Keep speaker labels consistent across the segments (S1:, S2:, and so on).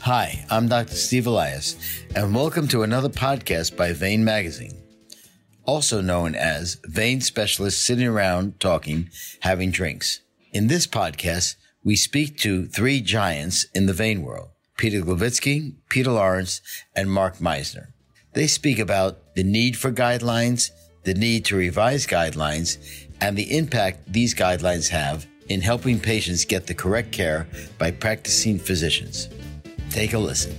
S1: Hi, I'm Dr. Steve Elias, and welcome to another podcast by Vein Magazine, also known as Vein Specialists Sitting Around Talking, Having Drinks. In this podcast, we speak to three giants in the vein world Peter Gloviczki, Peter Lawrence, and Mark Meissner. They speak about the need for guidelines, the need to revise guidelines, and the impact these guidelines have in helping patients get the correct care by practicing physicians. Take a listen.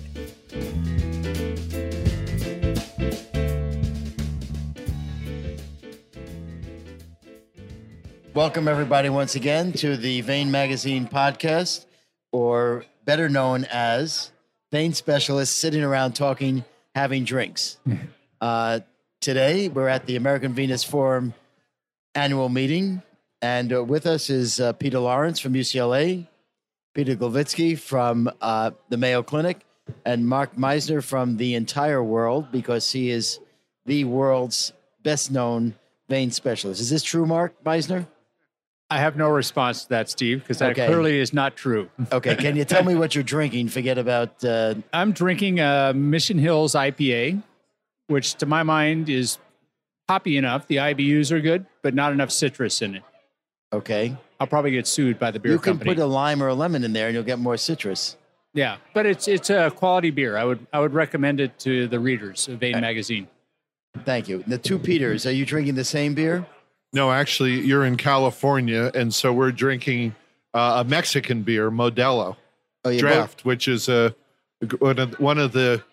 S1: Welcome, everybody, once again to the Vein Magazine podcast, or better known as Vein Specialists Sitting Around Talking, Having Drinks. Uh, today, we're at the American Venous Forum annual meeting, and uh, with us is uh, Peter Lawrence from UCLA, Peter Gloviczki from uh, the Mayo Clinic, and Mark Meissner from the entire world because he is the world's best known vein specialist. Is this true, Mark Meissner?
S2: I have no response to that, Steve, because that
S1: Okay.
S2: clearly is not true.
S1: Okay, can you tell me what you're drinking? Forget about. Uh,
S2: I'm drinking a Mission Hills IPA, which to my mind is hoppy enough. The IBUs are good, but not enough citrus in it.
S1: okay,
S2: I'll probably get sued by the beer
S1: you can
S2: company.
S1: put a lime or a lemon in there, and you'll get more citrus.
S2: yeah, but it's it's a quality beer. I would I would recommend it to the readers of Vein magazine.
S1: Thank you. The two Peters, are you drinking the same beer?
S3: No, actually, you're in California, and so we're drinking uh, a Mexican beer, Modelo
S1: Oh, you
S3: Draft, which is a one of, one of the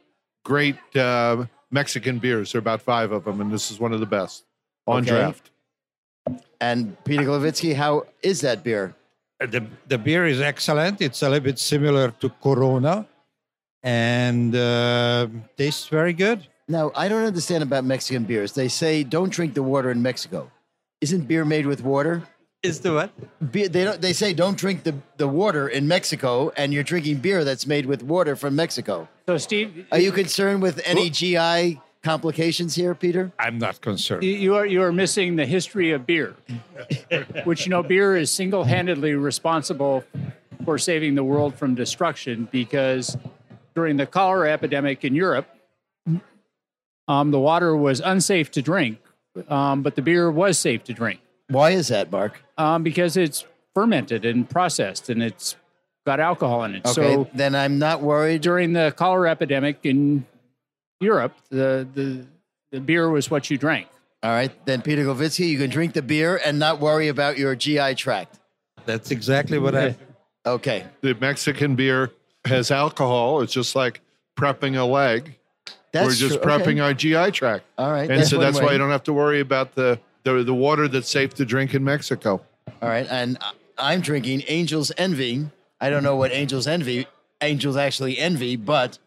S3: great uh, Mexican beers. There are about five of them, and this is one of the best on
S1: Okay.
S3: draft.
S1: And Peter Gloviczki, how is that beer?
S4: the the beer is excellent. It's a little bit similar to Corona, and uh, tastes very good.
S1: Now, I don't understand about Mexican beers. They say don't drink the water in Mexico. Isn't beer made with water?
S4: Is the what?
S1: Beer, they don't. They say don't drink the, the water in Mexico, and you're drinking beer that's made with water from Mexico.
S2: So, Steve,
S1: Are you concerned with any GI complications here, Peter?
S4: I'm not concerned.
S2: you- you are you are missing the history of beer, which you know beer is single handedly responsible for saving the world from destruction because during the cholera epidemic in Europe, um, the water was unsafe to drink, um, but the beer was safe to drink
S1: Why is that, Mark?
S2: um, because it's fermented and processed and it's got alcohol in it.
S1: Okay,
S2: So
S1: then I'm not worried.
S2: during the cholera epidemic in Europe, the, the the beer was what you drank.
S1: All right, then Peter Gloviczki, you can drink the beer and not worry about your GI tract.
S4: That's exactly what I.
S1: Okay,
S3: The Mexican beer has alcohol. It's just like prepping a leg.
S1: that's
S3: we're just
S1: true. Okay.
S3: prepping our GI tract,
S1: All right,
S3: and so
S1: one
S3: that's why you don't have to worry about the, the the water that's safe to drink in Mexico.
S1: All right, and I- I'm drinking Angel's Envy. I don't know what Angel's Envy, Angels actually envy, but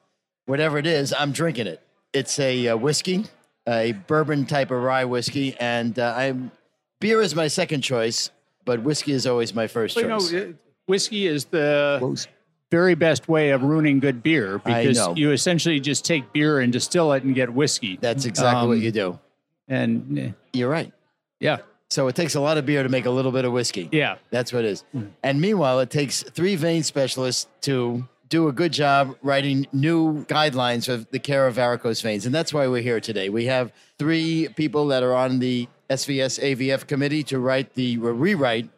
S1: whatever it is, I'm drinking it. It's a uh, whiskey, a bourbon type of rye whiskey, and uh, I'm beer is my second choice, but whiskey is always my first
S2: Well, you know,
S1: choice.
S2: uh, whiskey is the
S1: Close.
S2: very best way of ruining good beer because you essentially just take beer and distill it and get whiskey.
S1: That's exactly what
S2: Um,
S1: you do.
S2: And eh,
S1: You're right.
S2: Yeah,
S1: So it takes a lot of beer to make a little bit of whiskey.
S2: yeah.
S1: That's what it is. And meanwhile, it takes three vein specialists to do a good job writing new guidelines for the care of varicose veins. And that's why we're here today. We have three people that are on the SVS AVF committee to write the rewrite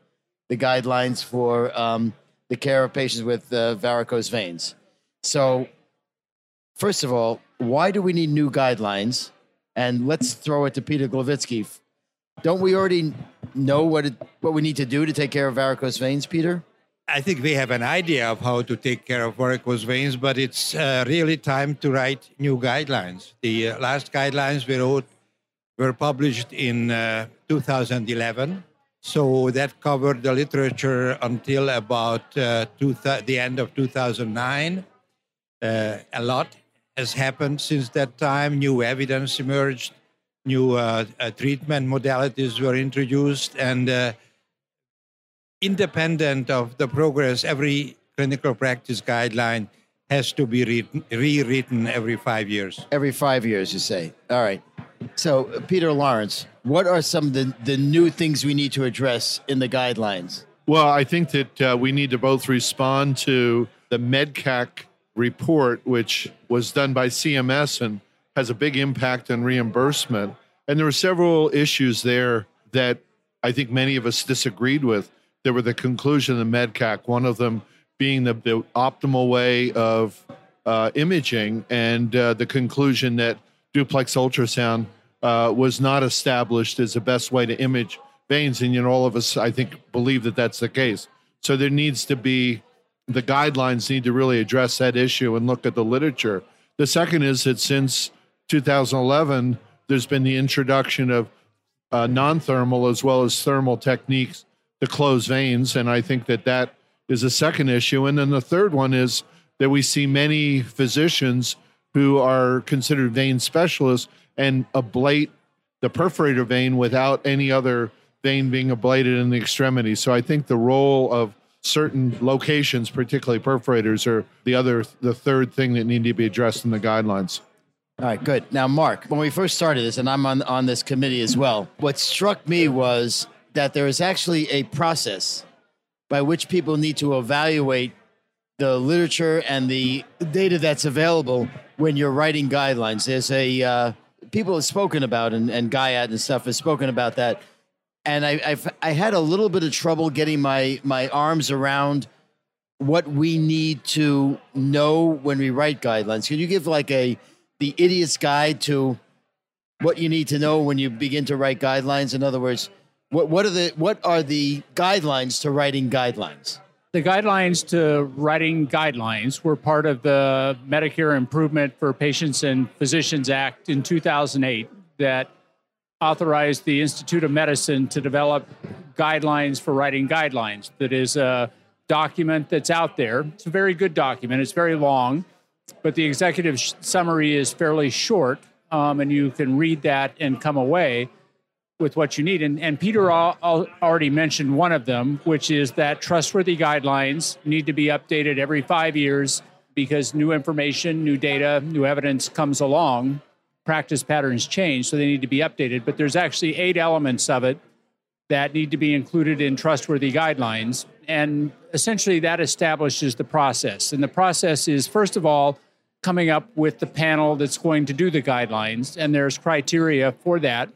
S1: the guidelines for um, the care of patients with uh, varicose veins. So, first of all, why do we need new guidelines? And let's throw it to Peter Gloviczki. Don't we already know what it, what we need to do to take care of varicose veins, Peter?
S4: I think we have an idea of how to take care of varicose veins, but it's uh, really time to write new guidelines. The uh, last guidelines we wrote were published in uh, 2011. So that covered the literature until about uh, thou- the end of 2009. Uh, a lot has happened since that time. New evidence emerged, new uh, uh, treatment modalities were introduced, and uh, independent of the progress, every clinical practice guideline has to be written, rewritten every five years.
S1: Every five years, you say. All right. So, uh, Peter Lawrence, what are some of the, the new things we need to address in the guidelines?
S3: Well, I think that uh, we need to both respond to the MedCAC report, which was done by CMS and has a big impact on reimbursement. And there were several issues there that I think many of us disagreed with. There were the conclusion of MedCAC, one of them being the, the optimal way of uh, imaging, and uh, the conclusion that duplex ultrasound uh, was not established as the best way to image veins. And you know, all of us, I think, believe that that's the case. So there needs to be the guidelines need to really address that issue and look at the literature. The second is that since 2011, there's been the introduction of uh, non-thermal as well as thermal techniques to close veins, and I think that that is a second issue. And then the third one is that we see many physicians who are considered vein specialists and ablate the perforator vein without any other vein being ablated in the extremity. So I think the role of certain locations, particularly perforators, are the other, the third thing that need to be addressed in the guidelines.
S1: All right, good. Now, Mark, when we first started this, and I'm on, on this committee as well, what struck me was that there is actually a process by which people need to evaluate the literature and the data that's available when you're writing guidelines. There's a, uh, people have spoken about, and, and Guyatt and stuff has spoken about that. And I, I've, I had a little bit of trouble getting my, my arms around what we need to know when we write guidelines. Can you give like a, the idiot's guide to what you need to know when you begin to write guidelines. In other words, what what are the what are the guidelines to writing guidelines?
S2: The guidelines to writing guidelines were part of the Medicare Improvement for Patients and Physicians Act in 2008 that authorized the Institute of Medicine to develop guidelines for writing guidelines. That is a document that's out there. It's a very good document. It's very long but the executive sh- summary is fairly short, um, and you can read that and come away with what you need. And, and Peter al- al- already mentioned one of them, which is that trustworthy guidelines need to be updated every five years because new information, new data, new evidence comes along. Practice patterns change, so they need to be updated. But there's actually eight elements of it that need to be included in trustworthy guidelines. And essentially, that establishes the process. And the process is, first of all, coming up with the panel that's going to do the guidelines. And there's criteria for that.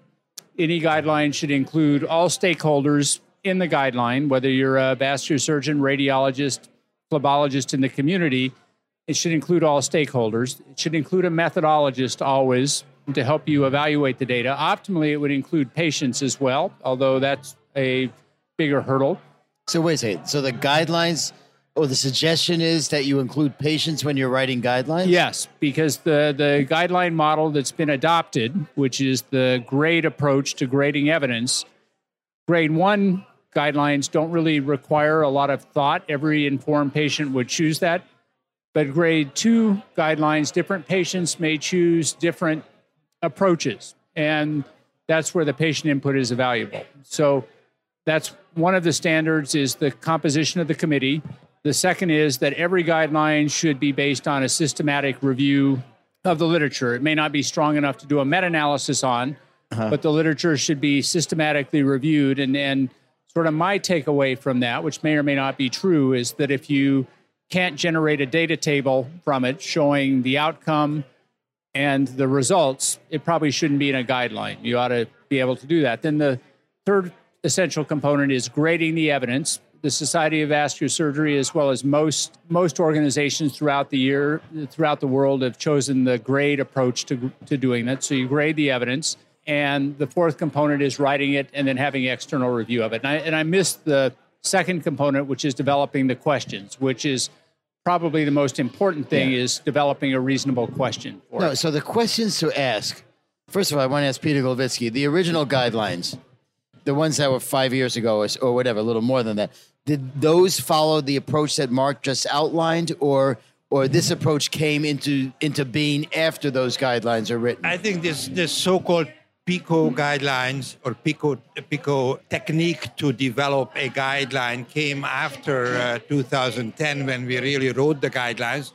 S2: Any guideline should include all stakeholders in the guideline, whether you're a vascular surgeon, radiologist, phlebologist in the community. It should include all stakeholders. It should include a methodologist always to help you evaluate the data. Optimally, it would include patients as well, although that's a bigger hurdle.
S1: So wait a second. So the guidelines or the suggestion is that you include patients when you're writing guidelines?
S2: Yes, because the, the guideline model that's been adopted, which is the grade approach to grading evidence, grade one guidelines don't really require a lot of thought. Every informed patient would choose that. But grade two guidelines, different patients may choose different approaches. And that's where the patient input is valuable. So that's one of the standards is the composition of the committee. The second is that every guideline should be based on a systematic review of the literature. It may not be strong enough to do a meta analysis on, uh-huh. but the literature should be systematically reviewed. And, and sort of my takeaway from that, which may or may not be true, is that if you can't generate a data table from it showing the outcome and the results, it probably shouldn't be in a guideline. You ought to be able to do that. Then the third essential component is grading the evidence. The Society of Vascular Surgery, as well as most most organizations throughout the year, throughout the world, have chosen the grade approach to, to doing that. So you grade the evidence, and the fourth component is writing it and then having external review of it. And I, and I missed the second component, which is developing the questions, which is probably the most important thing yeah. is developing a reasonable question.
S1: no, it. so the questions to ask. First of all, I want to ask Peter Gloviczki, the original guidelines the ones that were five years ago or, or whatever, a little more than that, did those follow the approach that Mark just outlined, or or this approach came into into being after those guidelines are written?
S4: I think this this so-called PICO guidelines or PICO PICO technique to develop a guideline came after uh, 2010 when we really wrote the guidelines,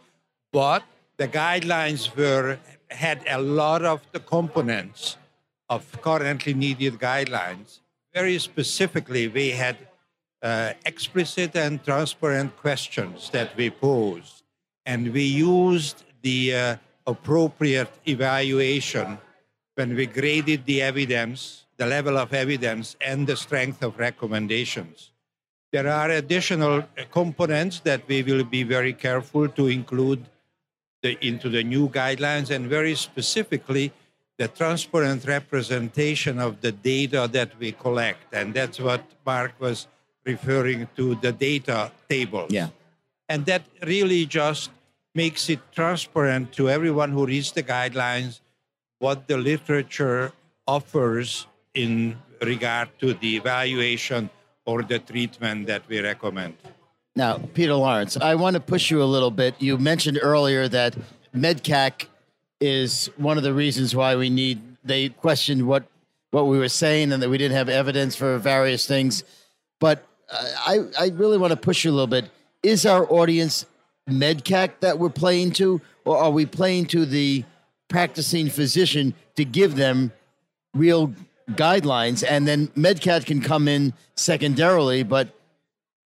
S4: but the guidelines were had a lot of the components of currently needed guidelines very specifically, we had uh, explicit and transparent questions that we posed. And we used the uh, appropriate evaluation when we graded the evidence, the level of evidence, and the strength of recommendations. There are additional uh, components that we will be very careful to include the, into the new guidelines, and very specifically, the transparent representation of the data that we collect. And that's what Mark was referring to the data table.
S1: Yeah.
S4: And that really just makes it transparent to everyone who reads the guidelines what the literature offers in regard to the evaluation or the treatment that we recommend.
S1: Now, Peter Lawrence, I want to push you a little bit. You mentioned earlier that MedCAC is one of the reasons why we need. They questioned what what we were saying and that we didn't have evidence for various things. But uh, I I really want to push you a little bit. Is our audience MedCAC that we're playing to, or are we playing to the practicing physician to give them real guidelines, and then MedCAC can come in secondarily, but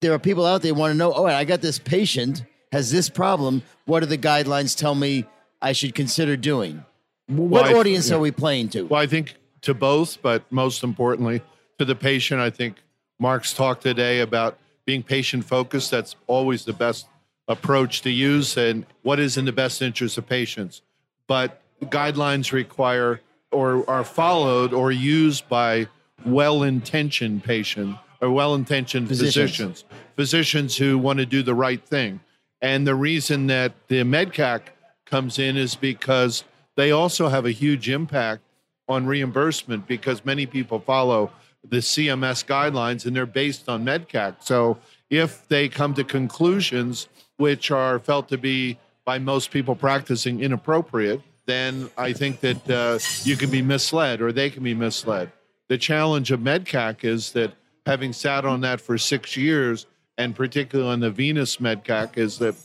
S1: there are people out there want to know, oh, I got this patient has this problem. What do the guidelines tell me I should consider doing? What
S3: Well, I-
S1: audience
S3: yeah.
S1: are we playing to?
S3: Well, I think to both, but most importantly to the patient. I think Mark's talked today about being patient focused. That's always the best approach to use and what is in the best interest of patients. But guidelines require or are followed or used by well intentioned patient or well intentioned
S1: Physicians.
S3: physicians, physicians who want to do the right thing. And the reason that the MedCAC comes in is because they also have a huge impact on reimbursement because many people follow the CMS guidelines and they're based on MedCAC. So if they come to conclusions which are felt to be by most people practicing inappropriate, then I think that uh, you can be misled or they can be misled. The challenge of MedCAC is that having sat on that for six years, and particularly on the Venous MedCAC, is that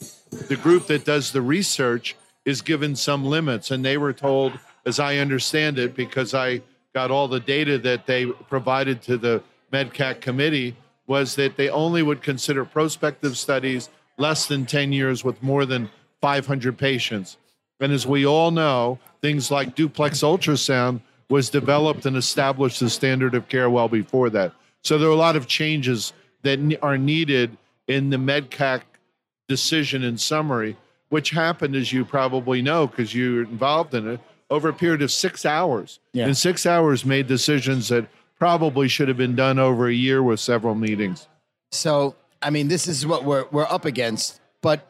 S3: the group that does the research is given some limits. And they were told, as I understand it, because I got all the data that they provided to the MedCAC committee, was that they only would consider prospective studies less than 10 years with more than 500 patients. And as we all know, things like duplex ultrasound was developed and established as standard of care well before that. So there are a lot of changes that are needed in the MedCAC decision and summary, which happened, as you probably know, because you're involved in it, over a period of six hours.
S1: Yeah.
S3: And six hours made decisions that probably should have been done over a year with several meetings.
S1: So, I mean, this is what we're we're up against. But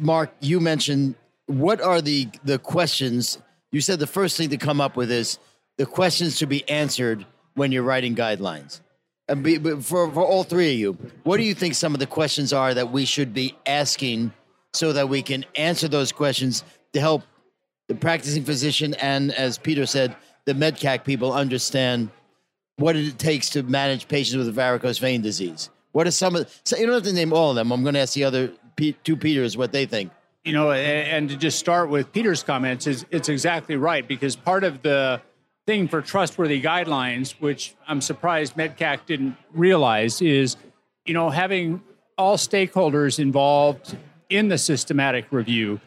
S1: Mark, you mentioned what are the the questions? You said the first thing to come up with is the questions to be answered when you're writing guidelines. And be, for for all three of you, what do you think some of the questions are that we should be asking so that we can answer those questions to help the practicing physician and, as Peter said, the MedCAC people understand what it takes to manage patients with varicose vein disease. What are some of? So you don't have to name all of them. I'm going to ask the other Pe- two Peters what they think.
S2: you know, and to just start with Peter's comments is it's exactly right because part of the thing for trustworthy guidelines, which I'm surprised MedCAC didn't realize, is you know having all stakeholders involved in the systematic review,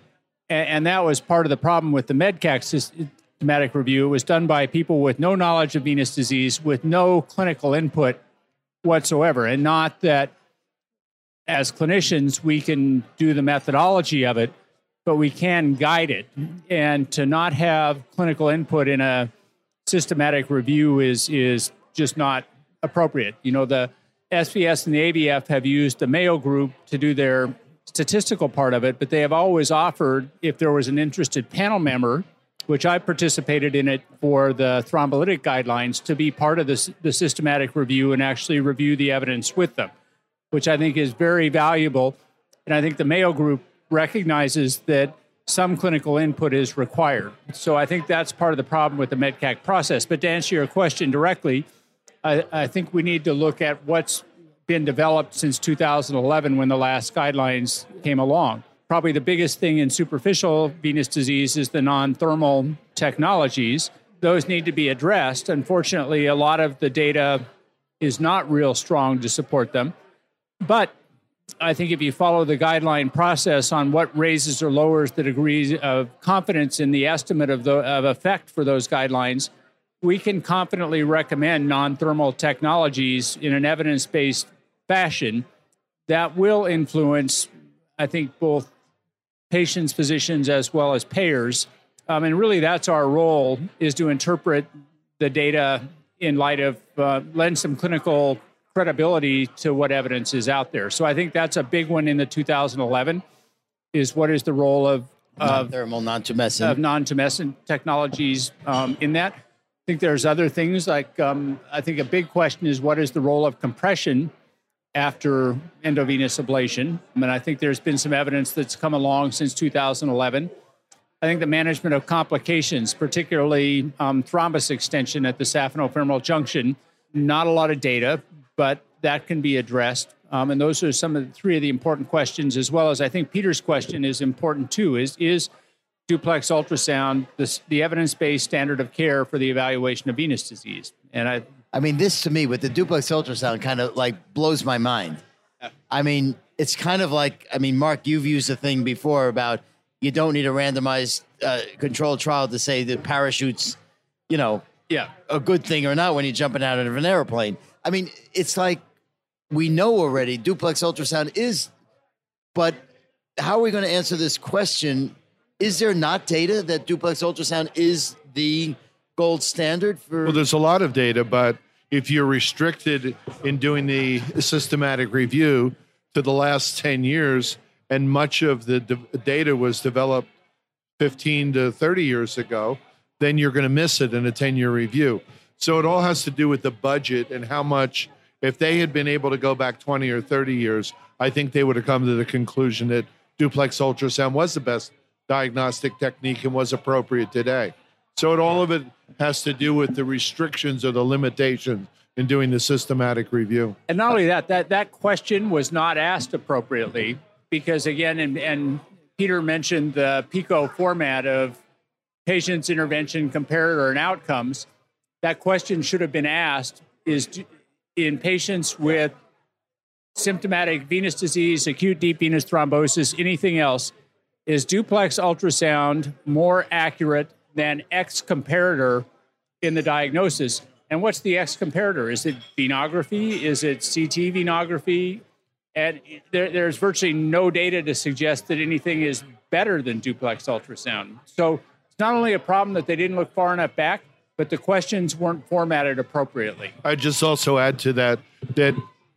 S2: and that was part of the problem with the MedCAC systematic review. It was done by people with no knowledge of venous disease, with no clinical input whatsoever, and not that as clinicians, we can do the methodology of it, but we can guide it. And to not have clinical input in a systematic review is is just not appropriate. You know, the SVS and the AVF have used the Mayo Group to do their statistical part of it, but they have always offered, if there was an interested panel member, which I participated in it for the thrombolytic guidelines, to be part of the, the systematic review and actually review the evidence with them which I think is very valuable. And I think the Mayo Group recognizes that some clinical input is required. So I think that's part of the problem with the MedCAC process. But to answer your question directly, I, I think we need to look at what's been developed since 2011 when the last guidelines came along. Probably the biggest thing in superficial venous disease is the non thermal technologies. Those need to be addressed. Unfortunately, a lot of the data is not real strong to support them. But I think if you follow the guideline process on what raises or lowers the degree of confidence in the estimate of the of effect for those guidelines, we can confidently recommend non-thermal technologies in an evidence-based fashion that will influence, I think, both patients, physicians, as well as payers. Um, and really, that's our role: is to interpret the data in light of uh, lend some clinical credibility to what evidence is out there. So I think that's a big one in the 2011 is what is the role of of
S1: thermal non-tumescent
S2: of non-tumescent technologies um, in that. I think there's other things like um, I think a big question is what is the role of compression after endovenous ablation. I mean, I think there's been some evidence that's come along since 2011. I think the management of complications, particularly um, thrombus extension at the saphenofemoral junction, not a lot of data, but that can be addressed. Um, and those are some of the three of the important questions, as well as I think Peter's question is important too. Is is duplex ultrasound the, the evidence-based standard of care for the evaluation of venous disease? And I,
S1: I mean, this to me with the duplex ultrasound kind of like blows my mind. I mean, it's kind of like I mean, Mark, you've used a thing before about you don't need a randomized uh, controlled trial to say that parachutes, you know,
S2: yeah,
S1: a good thing or not when you're jumping out of an airplane. I mean, it's like we know already duplex ultrasound is, but how are we going to answer this question? Is there not data that duplex ultrasound is the gold standard for?
S3: Well, there's a lot of data, but if you're restricted in doing the systematic review to the last 10 years, and much of the de- data was developed 15 to 30 years ago, then you're going to miss it in a 10 year review. So it all has to do with the budget and how much, if they had been able to go back 20 or 30 years, I think they would have come to the conclusion that duplex ultrasound was the best diagnostic technique and was appropriate today. So it, all of it has to do with the restrictions or the limitations in doing the systematic review.
S2: And not only that, that that question was not asked appropriately because again, and, and Peter mentioned the PICO format of patients, intervention, comparator, and outcomes. That question should have been asked: Is in patients with symptomatic venous disease, acute deep venous thrombosis, anything else, is duplex ultrasound more accurate than X comparator in the diagnosis? And what's the X comparator? Is it venography? Is it CT venography? And there, there's virtually no data to suggest that anything is better than duplex ultrasound. So it's not only a problem that they didn't look far enough back, but the questions weren't formatted appropriately.
S3: I just also add to that that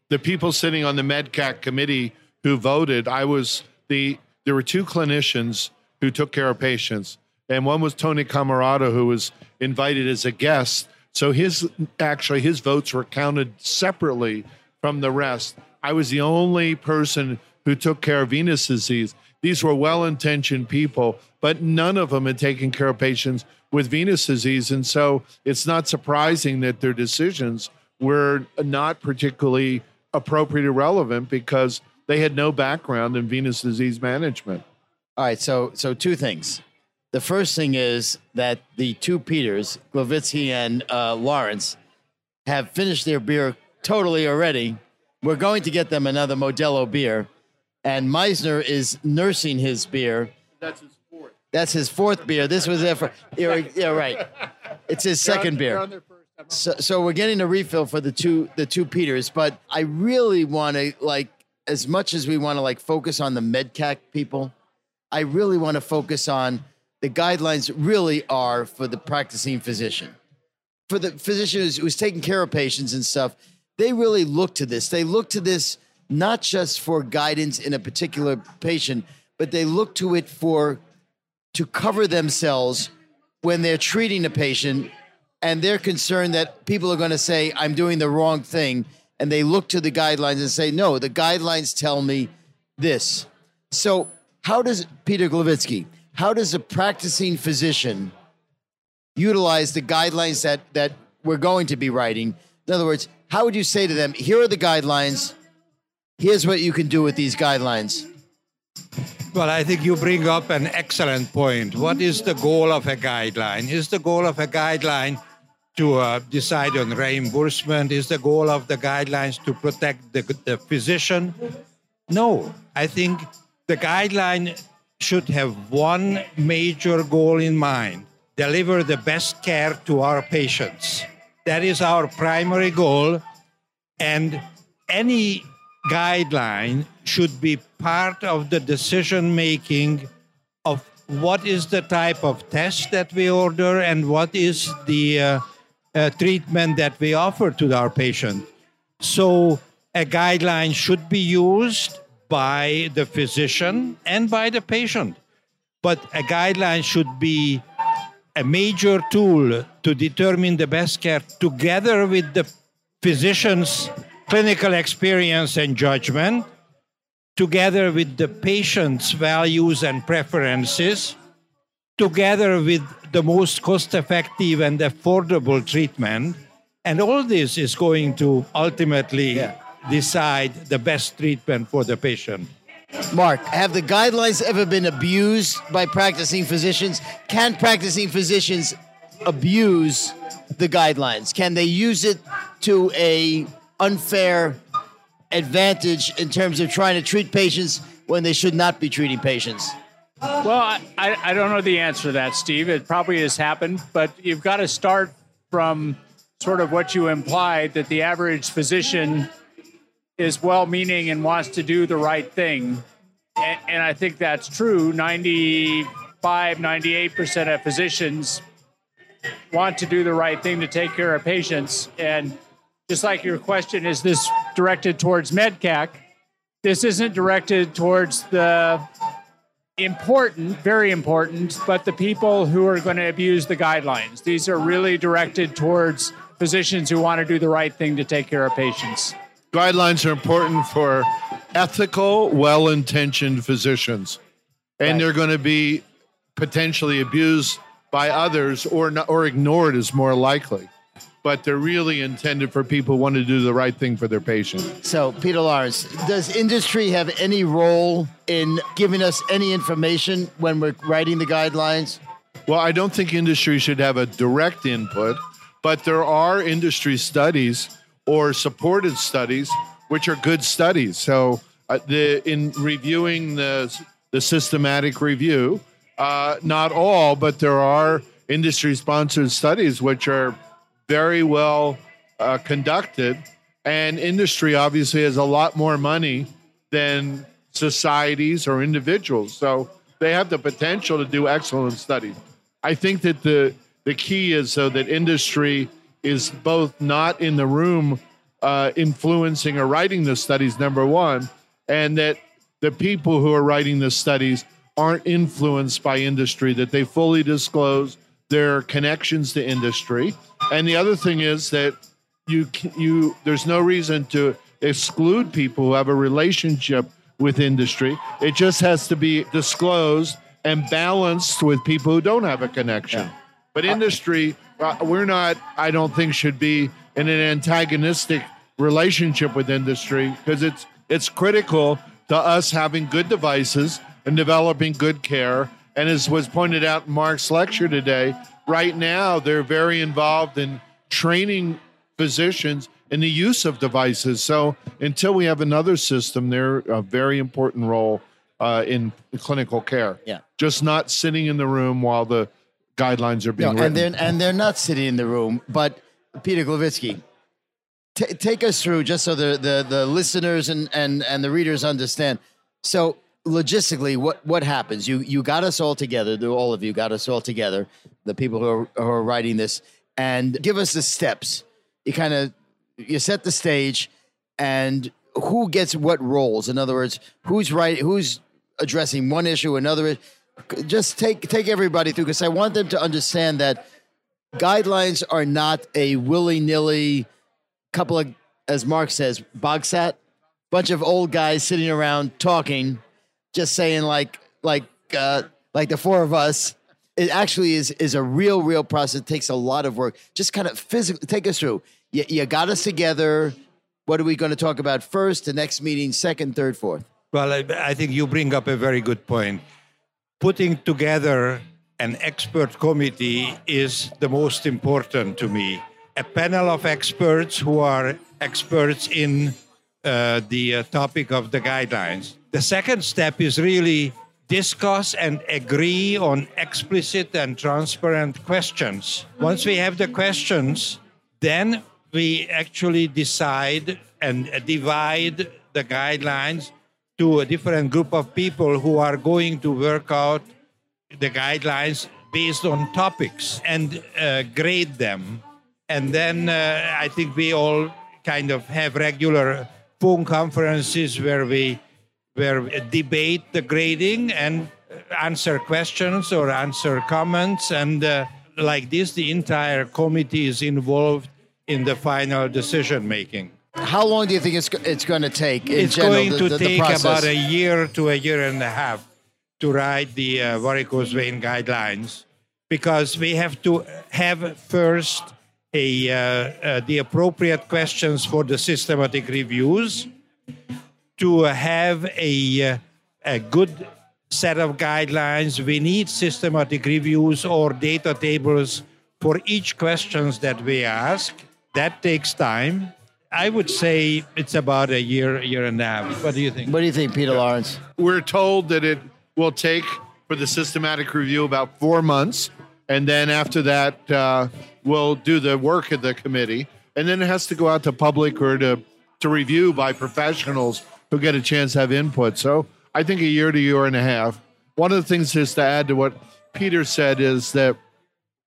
S3: the people sitting on the MedCAC committee who voted, I was the there were two clinicians who took care of patients, and one was Tony Comerota, who was invited as a guest. So his actually his votes were counted separately from the rest. I was the only person who took care of venous disease. These were well intentioned people, but none of them had taken care of patients with venous disease. And so it's not surprising that their decisions were not particularly appropriate or relevant because they had no background in venous disease management.
S1: All right, so so two things. The first thing is that the two Peters, Gloviczki and uh, Lawrence, have finished their beer totally already. We're going to get them another Modelo beer, and Meissner is nursing his beer.
S3: That's his.
S1: That's his fourth beer. This was there for yeah, yeah right. It's his second beer. So, so we're getting a refill for the two the two Peters, but I really want to like as much as we want to like focus on the MedCAC people, I really want to focus on the guidelines really are for the practicing physician. For the physician who's, who's taking care of patients and stuff, they really look to this. They look to this not just for guidance in a particular patient, but they look to it for to cover themselves when they're treating a patient and they're concerned that people are going to say, I'm doing the wrong thing. And they look to the guidelines and say, no, the guidelines tell me this. So, how does Peter Gloviczki, how does a practicing physician utilize the guidelines that, that we're going to be writing? In other words, how would you say to them, here are the guidelines, here's what you can do with these guidelines?
S4: Well, I think you bring up an excellent point. What is the goal of a guideline? Is the goal of a guideline to uh, decide on reimbursement? Is the goal of the guidelines to protect the, the physician? No, I think the guideline should have one major goal in mind deliver the best care to our patients. That is our primary goal. And any guideline should be part of the decision making of what is the type of test that we order and what is the uh, uh, treatment that we offer to our patient. So a guideline should be used by the physician and by the patient. But a guideline should be a major tool to determine the best care together with the physician's clinical experience and judgment, together with the patient's values and preferences, together with the most cost effective and affordable treatment. And all this is going to ultimately yeah. decide the best treatment for the patient.
S1: Mark, have the guidelines ever been abused by practicing physicians? Can practicing physicians abuse the guidelines? Can they use it to a unfair advantage in terms of trying to treat patients when they should not be treating patients?
S2: Well, I, I don't know the answer to that, Steve. It probably has happened, but you've got to start from sort of what you implied that the average physician is well meaning and wants to do the right thing. And, and, I think that's true. 95, 98% of physicians want to do the right thing to take care of patients. And just like your question, is this directed towards MedCAC? This isn't directed towards the important, very important, but the people who are going to abuse the guidelines. These are really directed towards physicians who want to do the right thing to take care of patients
S3: guidelines are important for ethical, well intentioned physicians. And right. they're going to be potentially abused by others or, not, or ignored is more likely. But they're really intended for people who want to do the right thing for their patient.
S1: So, Peter Lawrence, does industry have any role in giving us any information when we're writing the guidelines?
S3: Well, I don't think industry should have a direct input, but there are industry studies or supported studies, which are good studies. So, uh, the in reviewing the the systematic review, uh, not all, but there are industry sponsored studies which are very well uh, conducted, and industry obviously has a lot more money than societies or individuals. So they have the potential to do excellent studies. I think that the the key is so that industry is both not in the room uh, influencing or writing the studies, number one, and that the people who are writing the studies aren't influenced by industry, that they fully disclose their connections to industry. And the other thing is that you you there's no reason to exclude people who have a relationship with industry. It just has to be disclosed and balanced with people who don't have a connection. Yeah. But industry, uh, we're not, I don't think, should be in an antagonistic relationship with industry because it's it's critical to us having good devices and developing good care. And as was pointed out in Mark's lecture today, right now they're very involved in training physicians in the use of devices. So until we have another system, they're a very important role uh, in clinical care.
S1: Yeah,
S3: just not sitting in the room while the guidelines are being
S1: no,
S3: written.
S1: And they're, and they're not sitting in the room. But Peter Gloviczki, t- take us through just so the, the, the listeners and, and, and the readers understand. So logistically, what, what happens? You, you got us all together, all of you got us all together, the people who are, who are writing this, and give us the steps. You kind of, you set the stage and who gets what roles? In other words, who's right, who's addressing one issue, another just take take everybody through because I want them to understand that guidelines are not a willy nilly couple of, as Mark says, bogsat, bunch of old guys sitting around talking, just saying like like uh, like the four of us. It actually is is a real real process. It takes a lot of work. Just kind of physically take us through. You, you got us together. What are we going to talk about first? The next meeting, second, third, fourth.
S4: Well, I, I think you bring up a very good point. Putting together an expert committee is the most important to me. A panel of experts who are experts in uh, the uh, topic of the guidelines. The second step is really discuss and agree on explicit and transparent questions. Once we have the questions, then we actually decide and divide the guidelines to a different group of people who are going to work out the guidelines based on topics and uh, grade them. And then uh, I think we all kind of have regular phone conferences where we where we debate the grading and answer questions or answer comments and uh, like this the entire committee is involved in the final decision making
S1: How long do you think it's it's going to take? In
S4: it's
S1: general,
S4: going
S1: the-
S4: to
S1: the- the
S4: take
S1: process?
S4: about a year to a year and a half to write the uh, varicose vein guidelines because we have to have first a uh, uh, the appropriate questions for the systematic reviews to have a uh, a good set of guidelines. We need systematic reviews or data tables for each questions that we ask. That takes time. I would say it's about a year year and a half. What do you think?
S1: What do you think, Peter Lawrence?
S3: We're told that it will take for the systematic review about four months. And then after that, uh, we'll do the work of the committee. And then it has to go out to public or to, to review by professionals who get a chance to have input. So I think a year to year and a half. One of the things just to add to what Peter said is that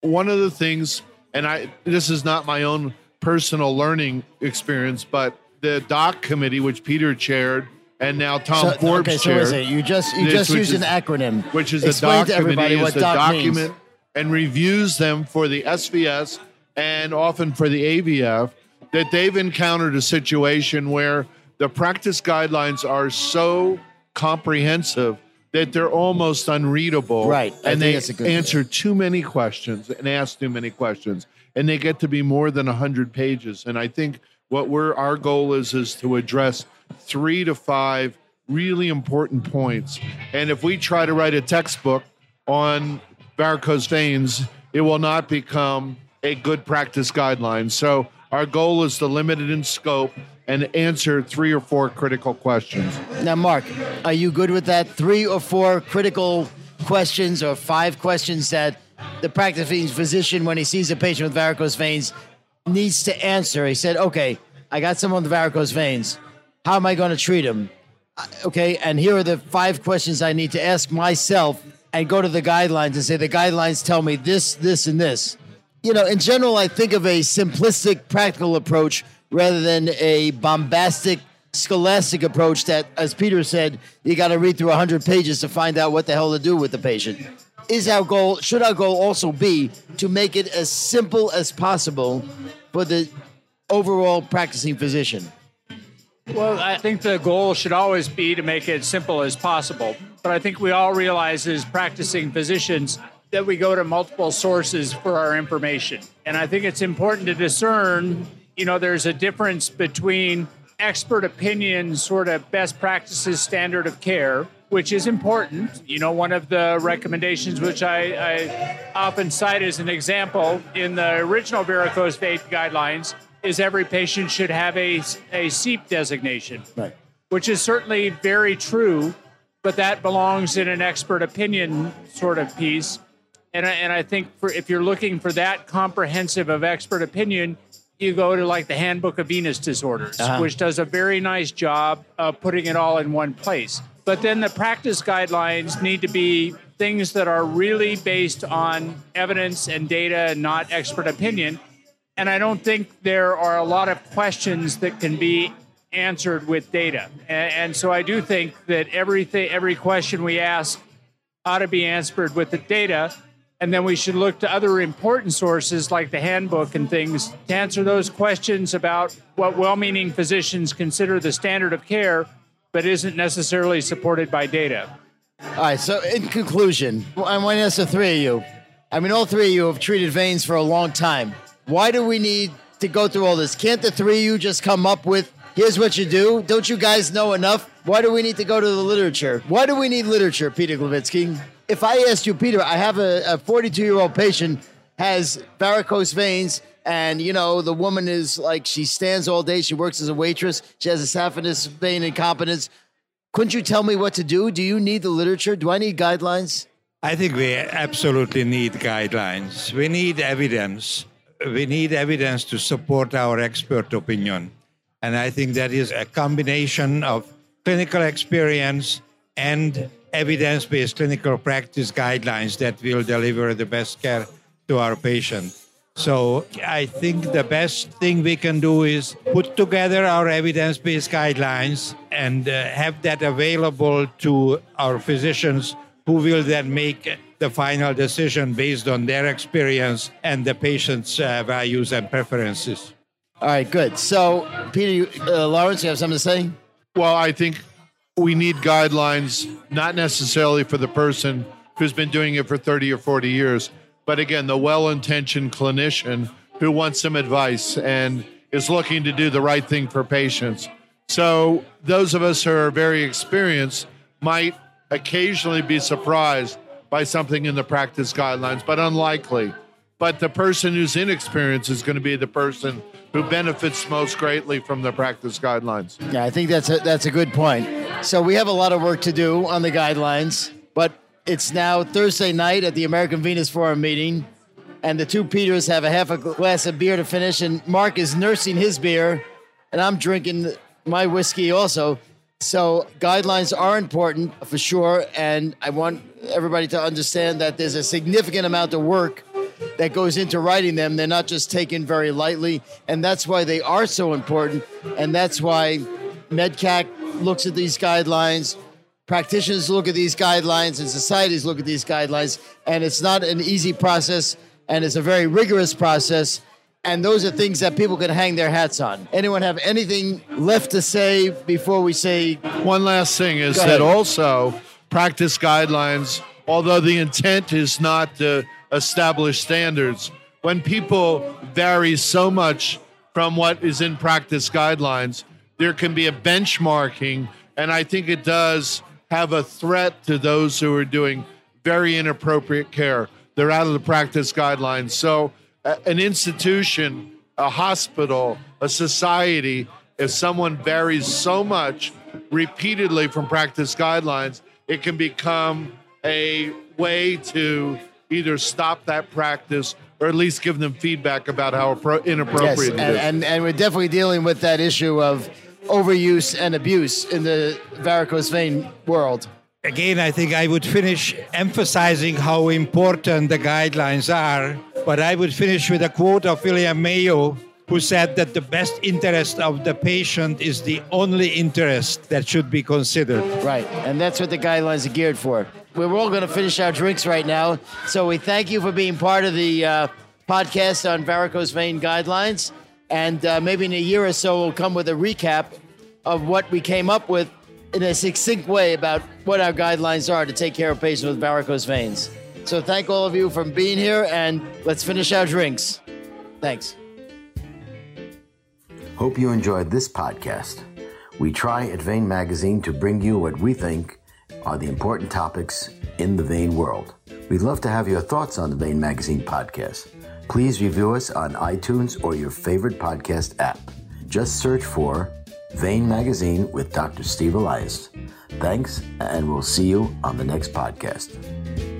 S3: one of the things, and I this is not my own personal learning experience, but the doc committee, which Peter chaired, and now Tom
S1: So-
S3: Forbes
S1: okay, so
S3: chaired,
S1: listen, you just you
S3: This,
S1: just used
S3: is-
S1: an acronym,
S3: which is the
S1: Explain
S3: doc
S1: to everybody
S3: committee,
S1: what
S3: is the
S1: doc means.
S3: document and reviews them for the SVS and often for the AVF. That they've encountered a situation where the practice guidelines are so comprehensive that they're almost unreadable.
S1: Right. I
S3: And they
S1: that's a good-
S3: answer too many questions and ask too many questions. And they get to be more than 100 pages. And I think what we're our goal is is to address three to five really important points. And if we try to write a textbook on varicose veins, it will not become a good practice guideline. So our goal is to limit it in scope and answer three or four critical questions.
S1: Now, Mark, are you good with that? Three or four critical questions or five questions that the practicing physician, when he sees a patient with varicose veins, needs to answer. He said, okay, I got someone with varicose veins. How am I going to treat him? Uh, Okay, and here are the five questions I need to ask myself and go to the guidelines and say, the guidelines tell me this, this, and this. You know, in general, I think of a simplistic, practical approach rather than a bombastic, scholastic approach that, as Peter said, you got to read through 100 pages to find out what the hell to do with the patient. Is our goal, should our goal also be to make it as simple as possible for the overall practicing physician?
S2: Well, I think the goal should always be to make it simple as possible. But I think we all realize as practicing physicians that we go to multiple sources for our information. And I think it's important to discern, you know, there's a difference between expert opinion, sort of best practices, standard of care, which is important. You know, one of the recommendations which I, I often cite as an example in the original varicose vein guidelines is every patient should have a, a CEAP designation,
S1: Right.
S2: which is certainly very true, but that belongs in an expert opinion sort of piece. And I, and I think for if you're looking for that comprehensive of expert opinion, you go to like the Handbook of Venous Disorders,
S1: Uh-huh.
S2: which does a very nice job of putting it all in one place. But then the practice guidelines need to be things that are really based on evidence and data and not expert opinion. And I don't think there are a lot of questions that can be answered with data. And, and so I do think that everything, every question we ask ought to be answered with the data. And then we should look to other important sources like the handbook and things to answer those questions about what well meaning physicians consider the standard of care, but isn't necessarily supported by data.
S1: All right. So, in conclusion, I want to ask the three of you. I mean, all three of you have treated veins for a long time. Why do we need to go through all this? Can't the three of you just come up with Here's what you do. Don't you guys know enough? Why do we need to go to the literature? Why do we need literature, Peter Gloviczki? If I asked you, Peter, I have a 42 year old patient has varicose veins, and you know the woman is like she stands all day. She works as a waitress. She has a saphenous vein incompetence. Couldn't you tell me what to do? Do you need the literature? Do I need guidelines?
S4: I think we absolutely need guidelines. We need evidence. We need evidence to support our expert opinion. And I think that is a combination of clinical experience and evidence based clinical practice guidelines that will deliver the best care to our patients. So I think the best thing we can do is put together our evidence based guidelines and uh, have that available to our physicians who will then make the final decision based on their experience and the patient's uh, values and preferences.
S1: All right, good. So, Peter, uh, Lawrence, you have something to say?
S3: Well, I think we need guidelines, not necessarily for the person who's been doing it for 30 or 40 years, but again, the well intentioned clinician who wants some advice and is looking to do the right thing for patients. So, those of us who are very experienced might occasionally be surprised by something in the practice guidelines, but unlikely. But the person who's inexperienced is going to be the person who benefits most greatly from the practice guidelines.
S1: Yeah, I think that's a, that's a good point. So we have a lot of work to do on the guidelines, but it's now Thursday night at the American Venous Forum meeting, and the two Peters have a half a glass of beer to finish, and Mark is nursing his beer, and I'm drinking my whiskey also. So guidelines are important for sure, and I want everybody to understand that there's a significant amount of work that goes into writing them. They're not just taken very lightly, and that's why they are so important. And that's why MedCAC looks at these guidelines, practitioners look at these guidelines, and societies look at these guidelines. And it's not an easy process, and it's a very rigorous process. And those are things that people can hang their hats on. Anyone have anything left to say before we say?
S3: One last thing is that also practice guidelines, although the intent is not to established standards. When people vary so much from what is in practice guidelines, there can be a benchmarking, and I think it does have a threat to those who are doing very inappropriate care. They're out of the practice guidelines. So, an institution, a hospital, a society, if someone varies so much repeatedly from practice guidelines, it can become a way to either stop that practice or at least give them feedback about how inappropriate yes,
S1: and, it is. And, and we're definitely dealing with that issue of overuse and abuse in the varicose vein world.
S4: Again, I think I would finish emphasizing how important the guidelines are, but I would finish with a quote of William Mayo, who said that the best interest of the patient is the only interest that should be considered.
S1: Right, and that's what the guidelines are geared for. We're all going to finish our drinks right now, so we thank you for being part of the uh, podcast on varicose vein guidelines, and uh, maybe in a year or so we'll come with a recap of what we came up with in a succinct way about what our guidelines are to take care of patients with varicose veins. So thank all of you for being here, and let's finish our drinks. Thanks.
S5: Hope you enjoyed this podcast. We try at Vein Magazine to bring you what we think are the important topics in the vein world. We'd love to have your thoughts on the Vein Magazine podcast. Please review us on iTunes or your favorite podcast app. Just search for Vein Magazine with Dr. Steve Elias. Thanks, and we'll see you on the next podcast.